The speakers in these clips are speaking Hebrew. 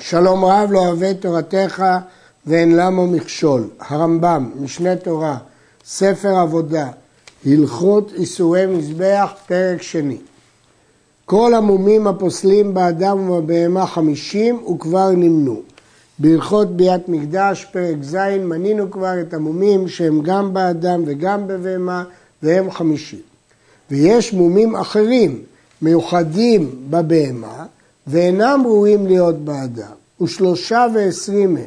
שלום רב לא אוהב תורתך ואין למה מכשול. הרמב"ם, משנה תורה, ספר עבודה, הלכות איסורי מזבח, פרק שני. כל המומים הפוסלים באדם ובבהמה חמישים וכבר נמנו. בהלכות ביאת מקדש, פרק ז', מנינו כבר את המומים שהם גם באדם וגם בבהמה והם חמישים. ויש מומים אחרים מיוחדים בבהמה ואינם ראויים להיות באדם, ושלושה ועשרים הם.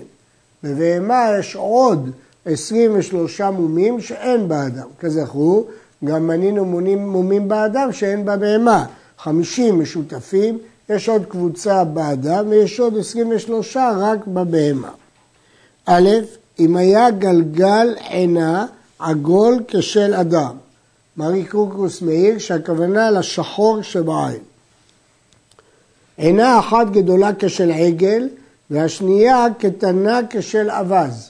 בבהמה יש עוד עשרים ושלושה מומים שאין באדם. כזכרו, גם מנינו מונים, מומים באדם שאין בבהמה. חמישים משותפים, יש עוד קבוצה באדם ויש עוד עשרים ושלושה רק בבהמה. א', אם היה גלגל עינה עגול כשל אדם. מרי קרוקוס מאיר שהכוונה לשחור שבעין. עינה אחת גדולה כשל עגל והשנייה קטנה כשל אווז.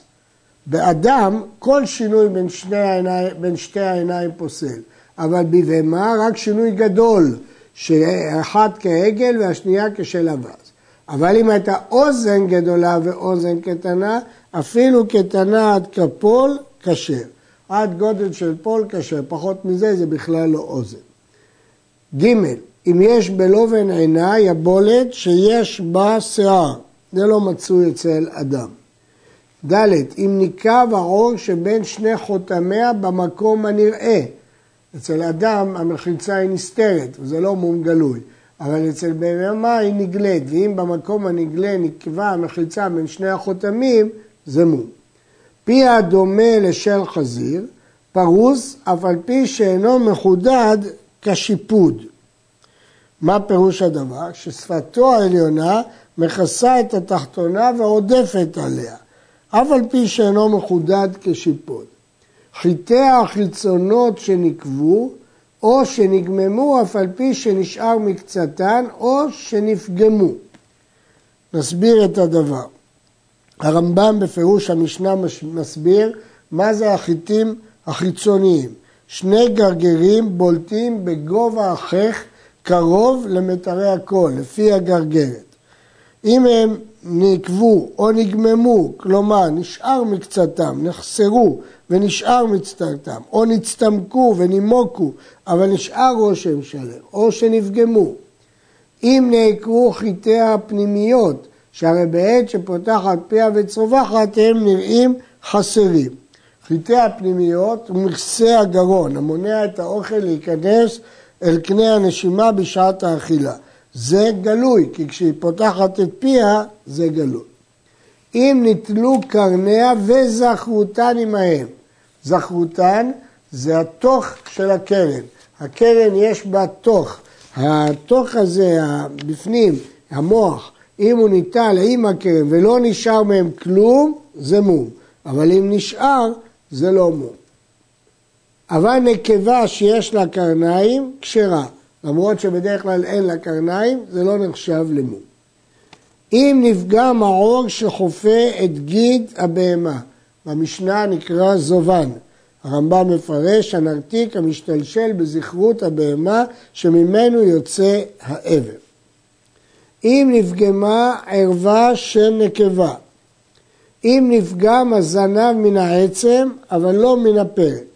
באדם כל שינוי בין, שני העיניים, בין שתי העיניים פוסל, אבל בבהמה רק שינוי גדול, שאחת כעגל והשנייה כשל אווז. אבל אם הייתה אוזן גדולה ואוזן קטנה, אפילו קטנה עד כפול, כשר. עד גודל של פול כשר, פחות מזה זה בכלל לא אוזן. ג' אם יש בלובן עינה יבולת שיש בה שיער, זה לא מצוי אצל אדם. ד' אם ניקב העור שבין שני חותמיה במקום הנראה. אצל אדם המחיצה היא נסתרת, וזה לא מום גלוי, אבל אצל בהמה היא נגלית, ואם במקום הנגלה נקבע המחיצה בין שני החותמים, זה מום. פי הדומה לשל חזיר, פרוס אף על פי שאינו מחודד כשיפוד. מה פירוש הדבר? ששפתו העליונה מכסה את התחתונה ועודפת עליה, אף על פי שאינו מחודד כשיפוד. חיטי החיצונות שנקבו, או שנגממו אף על פי שנשאר מקצתן, או שנפגמו. נסביר את הדבר. הרמב"ם בפירוש המשנה מסביר מה זה החיטים החיצוניים. שני גרגרים בולטים בגובה החך קרוב למטרי הקול, לפי הגרגרת. אם הם נקבו או נגממו, כלומר נשאר מקצתם, נחסרו ונשאר מצטרתם, או נצטמקו ונימוקו, אבל נשאר רושם שלם, או שנפגמו. אם נעקרו חיטי הפנימיות, שהרי בעת שפותחת פיה וצווחת הם נראים חסרים. חיטי הפנימיות הוא מכסה הגרון, המונע את האוכל להיכנס אל קנה הנשימה בשעת האכילה. זה גלוי, כי כשהיא פותחת את פיה, זה גלוי. אם נתלו קרניה וזכרותן עמהם. זכרותן זה התוך של הקרן. הקרן יש בה תוך. התוך הזה, בפנים, המוח, אם הוא ניטל עם הקרן ולא נשאר מהם כלום, זה מום. אבל אם נשאר, זה לא מום. אבל נקבה שיש לה קרניים, כשרה. למרות שבדרך כלל אין לה קרניים, זה לא נחשב למום. אם נפגע מעור שחופה את גיד הבהמה, במשנה נקרא זובן. הרמב"ם מפרש הנרתיק המשתלשל בזכרות הבהמה שממנו יוצא האבר. אם נפגמה ערווה של נקבה, אם נפגם הזנב מן העצם, אבל לא מן הפרק.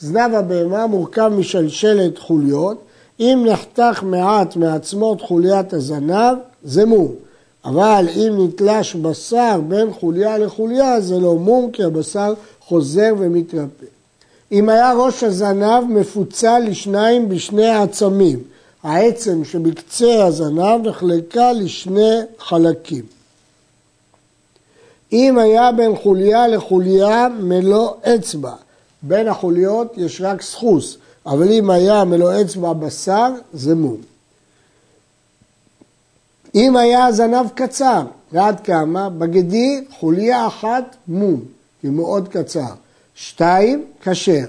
זנב הבהמה מורכב משלשלת חוליות, אם נחתך מעט מעצמות חוליית הזנב, זה מום. אבל אם נתלש בשר בין חוליה לחוליה, זה לא מום, כי הבשר חוזר ומתרפא. אם היה ראש הזנב מפוצל לשניים בשני העצמים, העצם שבקצה הזנב נחלקה לשני חלקים. אם היה בין חוליה לחוליה מלוא אצבע, בין החוליות יש רק סחוס, אבל אם היה מלוא אצבע בשר, זה מום. אם היה זנב קצר, ועד כמה? בגדי חוליה אחת מום, כי מאוד קצר. שתיים, כשר.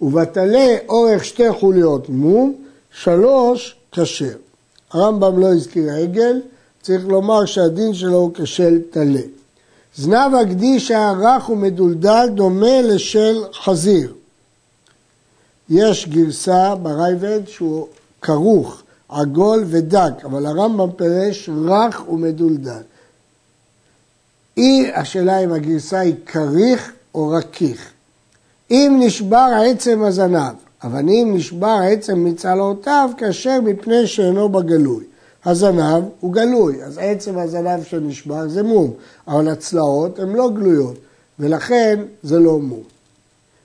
ובטלה אורך שתי חוליות מום, שלוש, כשר. הרמב"ם לא הזכיר עגל, צריך לומר שהדין שלו הוא כשל טלה. זנב הגדי שהיה רך ומדולדל דומה לשל חזיר. יש גרסה בראב"ד שהוא כרוך, עגול ודק, אבל הרמב"ם פירש רך ומדולדל. היא, השאלה אם הגרסה היא כריך או רכיך. אם נשבר עצם הזנב, אבל אם נשבר עצם מצלעותיו, כאשר מפני שאינו בגלוי. הזנב הוא גלוי, אז עצם הזנב שנשבר זה מום, אבל הצלעות הן לא גלויות, ולכן זה לא מום.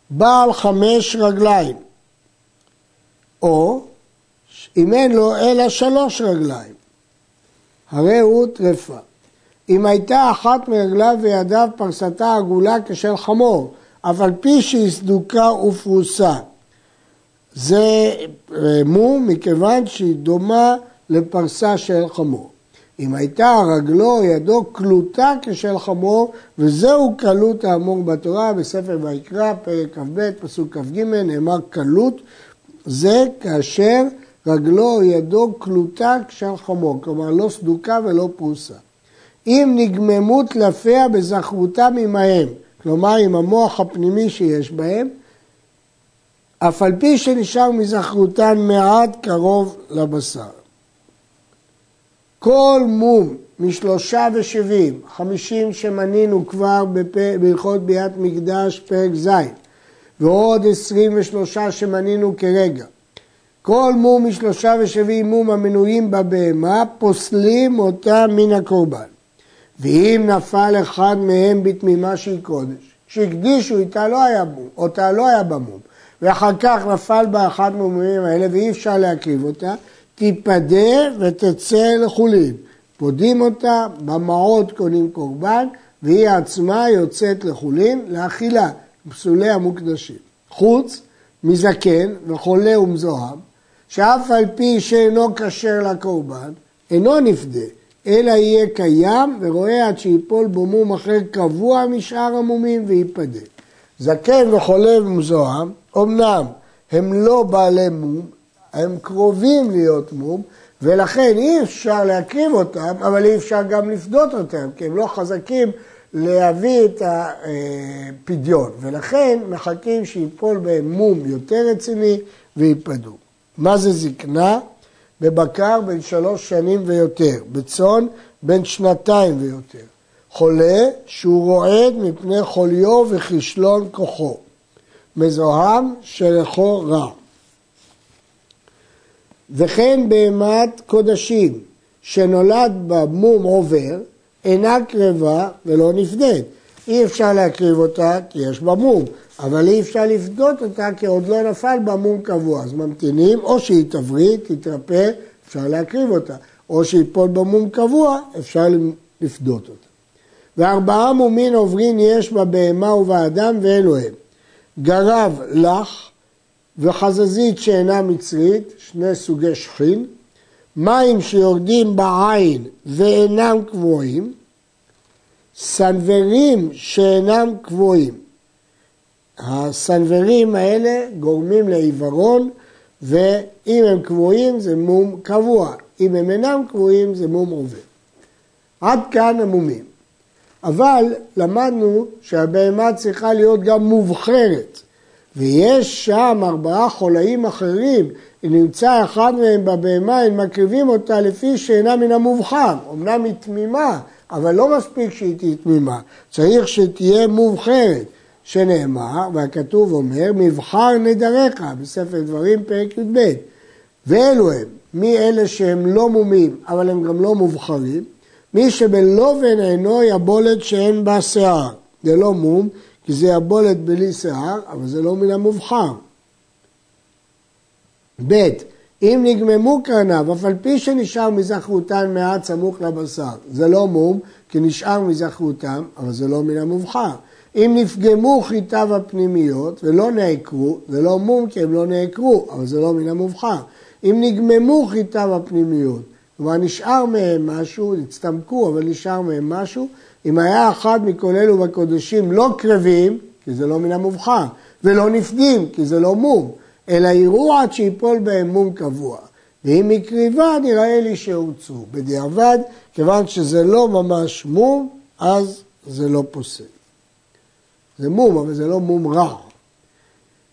בעל חמש רגליים, או אם אין לו אלא שלוש רגליים, הרי הוא טרפה. אם הייתה אחת מרגליו וידיו פרסתה עגולה כשל חמור, אף על פי שהיא סדוקה ופרוסה. זה מום מכיוון שהיא דומה לפרסה של חמור. אם הייתה רגלו או ידו קלוטה כשל חמור, וזהו קלות האמור בתורה בספר ויקרא, פרק כ"ב, פסוק כ"ג, נאמר קלות, זה כאשר רגלו או ידו קלוטה כשל חמור, כלומר לא סדוקה ולא פרוסה. אם נגממו טלפיה בזכרותם עמהם, כלומר עם המוח הפנימי שיש בהם, אף על פי שנשאר מזכרותן מעט קרוב לבשר. כל מום משלושה ושבעים, חמישים שמנינו כבר בהלכות ביאת מקדש פרק ז', ועוד עשרים ושלושה שמנינו כרגע. כל מום משלושה ושבעים מום המנויים בבהמה, פוסלים אותה מן הקורבן. ואם נפל אחד מהם בתמימה שהיא קודש, כשהקדישו איתה לא היה מום, אותה לא היה במום, ואחר כך נפל בה אחד מהמומים האלה ואי אפשר להקריב אותה, תיפדה ותצא לחולין. פודים אותה, במעות קונים קורבן, והיא עצמה יוצאת לחולין לאכילה, פסולי המוקדשים. חוץ מזקן וחולה ומזוהם, שאף על פי שאינו כשר לקורבן, אינו נפדה, אלא יהיה קיים ורואה עד שיפול בו מום אחר קבוע משאר המומים וייפדה. זקן וחולה ומזוהם, אמנם הם לא בעלי מום, הם קרובים להיות מום, ולכן אי אפשר להקריב אותם, אבל אי אפשר גם לפדות אותם, כי הם לא חזקים להביא את הפדיון, ולכן מחכים שיפול בהם מום יותר רציני וייפדו. מה זה זקנה? בבקר בין שלוש שנים ויותר, בצאן בין שנתיים ויותר. חולה שהוא רועד מפני חוליו וכישלון כוחו. מזוהם שריחו רע. וכן בהמת קודשים שנולד בה מום עובר, אינה קרבה ולא נפדית. אי אפשר להקריב אותה כי יש בה מום, אבל אי אפשר לפדות אותה כי עוד לא נפל בה מום קבוע. אז ממתינים, או שהיא תבריא, תתרפא, אפשר להקריב אותה, או שיפול בה מום קבוע, אפשר לפדות אותה. וארבעה מומין עוברין יש בבהמה ובאדם ואלו הם. גרב לך וחזזית שאינה מצרית, שני סוגי שכין, מים שיורדים בעין ואינם קבועים, סנוורים שאינם קבועים. הסנוורים האלה גורמים לעיוורון, ואם הם קבועים זה מום קבוע, אם הם אינם קבועים זה מום עובר. עד כאן המומים. אבל למדנו שהבהמה צריכה להיות גם מובחרת, ויש שם ארבעה חולאים אחרים, אם נמצא אחד מהם בבהמה, הם מקריבים אותה לפי שאינה מן המובחר. אמנם היא תמימה, אבל לא מספיק שהיא תהיה תמימה, צריך שתהיה מובחרת, שנאמר, והכתוב אומר, מבחר נדריך, בספר דברים פרק י"ב. ואלו הם, מי אלה שהם לא מומים, אבל הם גם לא מובחרים, מי שבלובן עינו יבולת שאין בה שיער. זה לא מום, כי זה יבולת בלי שיער, אבל זה לא מן המובחר. ב. אם נגממו קרניו, אף על פי שנשאר מזכרותן מעט סמוך לבשר, זה לא מום, כי נשאר מזכרותם, אבל זה לא מן המובחר. אם נפגמו חיטיו הפנימיות ולא נעקרו, זה לא מום כי הם לא נעקרו, אבל זה לא מן המובחר. אם נגממו חיטיו הפנימיות, כלומר נשאר מהם משהו, הצטמקו, אבל נשאר מהם משהו, אם היה אחד מכל אלו בקודשים לא קרבים, כי זה לא מן המובחר, ולא נפדים, כי זה לא מום, אלא יראו עד שיפול בהם מום קבוע. ואם מקריבה נראה לי שהוצאו. בדיעבד, כיוון שזה לא ממש מום, אז זה לא פוסל. זה מום, אבל זה לא מום רע.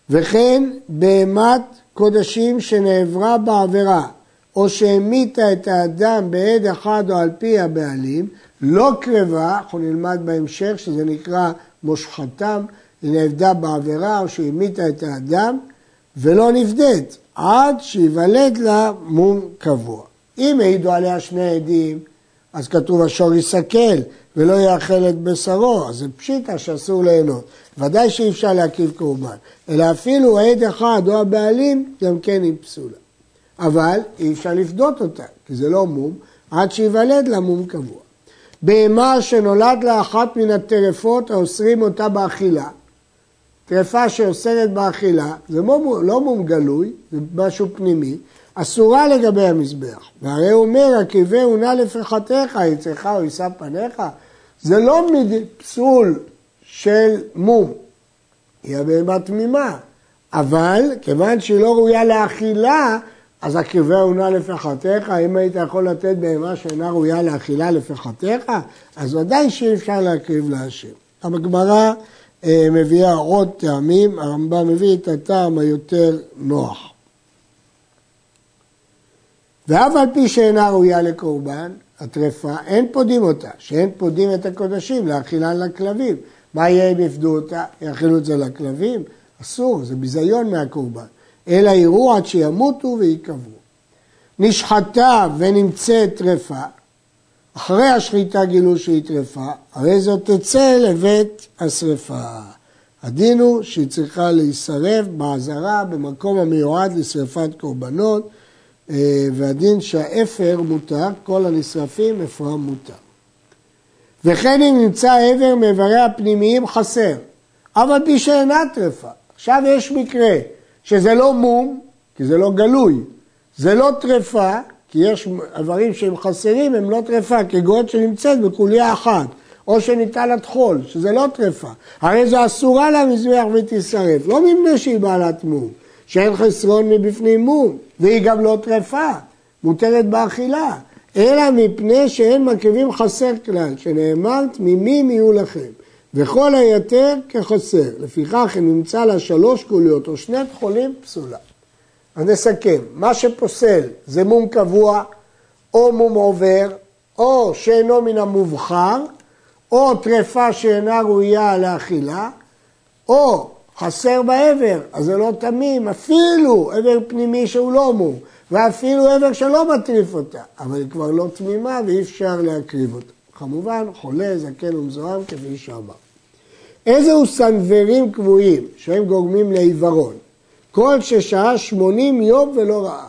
וכן בהמת קודשים שנעברה בעבירה, או שהמיתה את האדם בעד אחד או על פי הבעלים, לא קרבה, אנחנו נלמד בהמשך שזה נקרא מושחתם, היא נעבדה בעבירה או שהמיתה את האדם, ולא נפדית, עד שיוולד לה מום קבוע. אם העידו עליה שני עדים, אז כתוב השור יסכל ולא יאכל את בשרו, אז זה פשיטה שאסור ליהנות. ודאי שאי אפשר להקריב קורבן, אלא אפילו עד אחד או הבעלים, גם כן היא פסולה. אבל אי אפשר לפדות אותה, כי זה לא מום, עד שיוולד לה מום קבוע. בהמה שנולד לה אחת מן הטרפות האוסרים אותה באכילה. טרפה שאוסרת באכילה, זה מום, לא מום גלוי, זה משהו פנימי, אסורה לגבי המזבח. והרי הוא אומר, הקריבהו נא לפחתיך, יצאך או יישא פניך. זה לא פסול של מום, היא הבהמה תמימה. אבל כיוון שהיא לא ראויה לאכילה, אז הקריבהו נא לפחתך, אם היית יכול לתת בהמה שאינה ראויה לאכילה לפחתך, אז ודאי שאי אפשר להקריב להשם. הגמרא אה, מביאה עוד טעמים, הרמב"ם מביא את הטעם היותר נוח. ואף על פי שאינה ראויה לקורבן, הטרפה, אין פודים אותה, שאין פודים את הקודשים להאכילה לכלבים. מה יהיה אם יפדו אותה? יאכילו את זה לכלבים? אסור, זה ביזיון מהקורבן. אלא יראו עד שימותו ויקברו. נשחטה ונמצאת טרפה, אחרי השחיטה גילו שהיא טרפה, הרי זאת תצא לבית השרפה. הדין הוא שהיא צריכה להישרף בעזרה במקום המיועד לשרפת קורבנות, אה, והדין שהאפר מותר, כל הנשרפים אפרם מותר. וכן אם נמצא איבר מאיבריה הפנימיים חסר, אבל פי שאינה טרפה. עכשיו יש מקרה שזה לא מום, כי זה לא גלוי, זה לא טרפה, כי יש איברים שהם חסרים, הם לא טרפה, כגון שנמצאת בקוליה אחת, או שניתן לה טחול, שזה לא טרפה. הרי זו אסורה למזבח ותשרף, לא מפני שהיא בעלת מום, שאין חסרון מבפנים מום, והיא גם לא טרפה, מותרת באכילה, אלא מפני שאין מקריבים חסר כלל, שנאמר תמימים יהיו לכם, וכל היתר כחסר. לפיכך אם נמצא לה שלוש קוליות או שני תחולים, פסולה. אז נסכם, מה שפוסל זה מום קבוע, או מום עובר, או שאינו מן המובחר, או טרפה שאינה ראויה לאכילה, או חסר בעבר, אז זה לא תמים, אפילו עבר פנימי שהוא לא מום, ואפילו עבר שלא מטריף אותה, אבל היא כבר לא תמימה ואי אפשר להקריב אותה. כמובן, חולה, זקן ומזוהם, כפי שאמר. איזהו סנוורים קבועים שהם גורמים לעיוורון? כל ששהה 80 יום ולא ראה,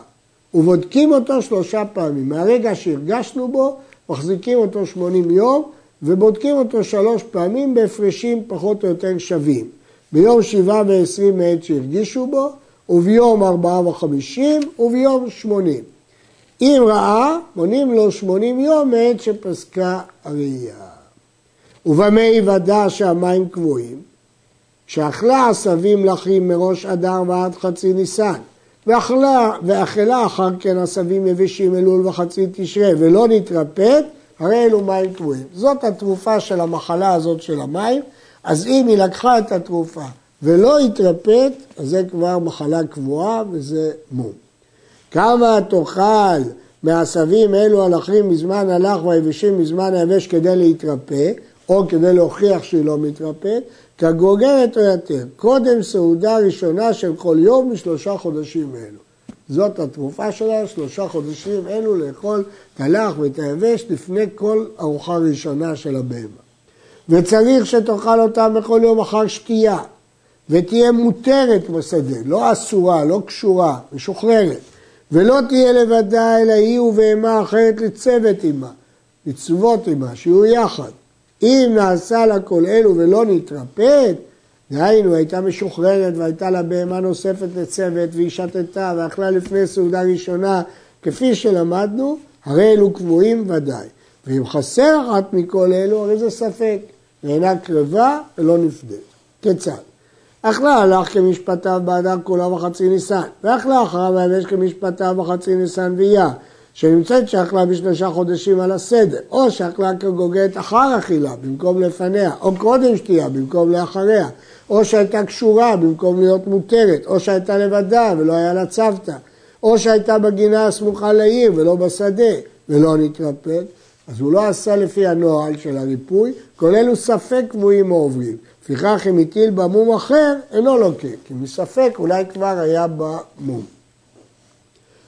ובודקים אותו שלושה פעמים. מהרגע שהרגשנו בו, מחזיקים אותו 80 יום, ובודקים אותו שלוש פעמים בהפרשים פחות או יותר שווים. ביום שבעה ועשרים מעת שהרגישו בו, וביום ארבעה וחמישים, וביום שמונים. אם ראה, מונים לו שמונים יום מעת שפסקה הראייה. ובמה יוודע שהמים קבועים? שאכלה עשבים לחים מראש אדר ועד חצי ניסן, ואכלה, ואכלה אחר כן עשבים יבשים אלול וחצי תשרה, ולא נתרפאת, הרי אלו מים קבועים. זאת התרופה של המחלה הזאת של המים, אז אם היא לקחה את התרופה ולא התרפאת, אז זה כבר מחלה קבועה וזה מום. כמה תאכל מעשבים אלו הלכים מזמן הלך והיבשים מזמן היבש כדי להתרפא, או כדי להוכיח שהיא לא מתרפאת, כגוגרת או יתר. קודם סעודה ראשונה של כל יום משלושה חודשים אלו. זאת התרופה שלה, שלושה חודשים אלו לאכול את הלך ואת היבש לפני כל ארוחה ראשונה של הבהמה. וצריך שתאכל אותם בכל יום אחר שתייה, ותהיה מותרת בשדה, לא אסורה, לא קשורה, משוחררת, ולא תהיה לבדה אלא היא ובהמה אחרת לצוות עמה, לצוות עמה, שיהיו יחד. אם נעשה לה כל אלו ולא נתרפאת, דהיינו הייתה משוחררת והייתה לה בהמה נוספת לצוות והיא שתתה ואכלה לפני סעודה ראשונה כפי שלמדנו, הרי אלו קבועים ודאי. ואם חסר אחת מכל אלו, הרי זה ספק, ואינה קרבה ולא נפדית. כיצד? אכלה הלך כמשפטיו באדם כולה וחצי ניסן, ואכלה אחריו היבש כמשפטיו וחצי ניסן ואייה. שנמצאת שאכלה בשלושה חודשים על הסדר, או שאכלה כגוגת אחר אכילה במקום לפניה, או קודם שתייה במקום לאחריה, או שהייתה קשורה במקום להיות מותרת, או שהייתה לבדה ולא היה לה צוותא, או שהייתה בגינה הסמוכה לעיר ולא בשדה ולא נתרפאת, אז הוא לא עשה לפי הנוהל של הריפוי, כולל הוא ספק קבועים או עוברים. לפיכך אם הטיל במום אחר, אינו לוקה, כי מספק אולי כבר היה במום.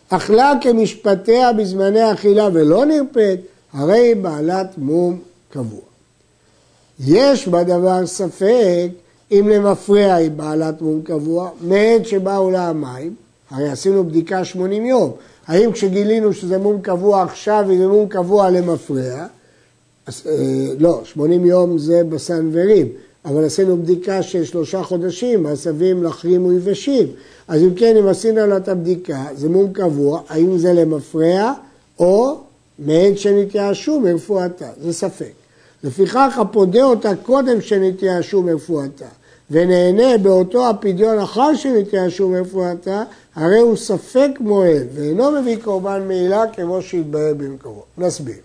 אכלה כמשפטיה בזמני אכילה ולא נרפאת, הרי בעלת מום קבוע. יש בדבר ספק אם למפרע היא בעלת מום קבוע, מעת שבאו לה המים, הרי עשינו בדיקה 80 יום, האם כשגילינו שזה מום קבוע עכשיו וזה מום קבוע למפרע, אז, אה, לא, 80 יום זה בסנוורים, אבל עשינו בדיקה של שלושה חודשים, עשבים לחרים ויבשים. אז אם כן, אם עשינו לה את הבדיקה, זה מום קבוע, האם זה למפרע או מעין שנתייאשו מרפואתה, זה ספק. לפיכך הפודה אותה קודם שנתייאשו מרפואתה, ונהנה באותו הפדיון אחר שנתייאשו מרפואתה, הרי הוא ספק מועד, ואינו מביא קורבן מעילה כמו שהתברר במקומו. נסביר.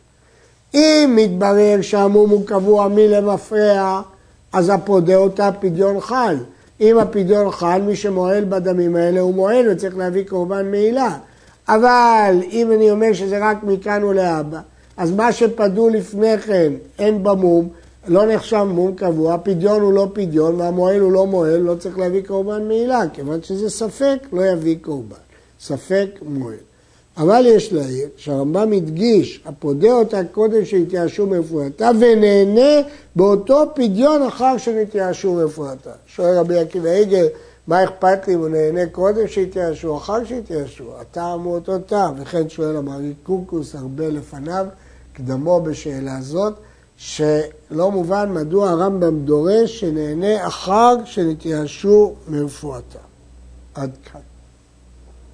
אם מתברר שהמום הוא קבוע מלמפרע, אז הפודה אותה פדיון חל. אם הפדיון חל, מי שמועל בדמים האלה הוא מועל וצריך להביא קורבן מעילה. אבל אם אני אומר שזה רק מכאן ולהבא, אז מה שפדו לפני כן אין במום, לא נחשב מום קבוע, פדיון הוא לא פדיון והמועל הוא לא מועל, לא צריך להביא קורבן מעילה, כיוון שזה ספק, לא יביא קורבן. ספק מועל. אבל יש להעיר שהרמב"ם הדגיש, הפודה אותה קודם שהתייאשו מרפואתה ונהנה באותו פדיון אחר שנתייאשו מרפואתה. שואל רבי עקיבא עגל, מה אכפת לי אם הוא נהנה קודם שהתייאשו, אחר שהתייאשו? הטעם הוא אותו טעם, וכן שואל המרי קוקוס הרבה לפניו, קדמו בשאלה זאת, שלא מובן מדוע הרמב"ם דורש שנהנה אחר שנתייאשו מרפואתה. עד כאן.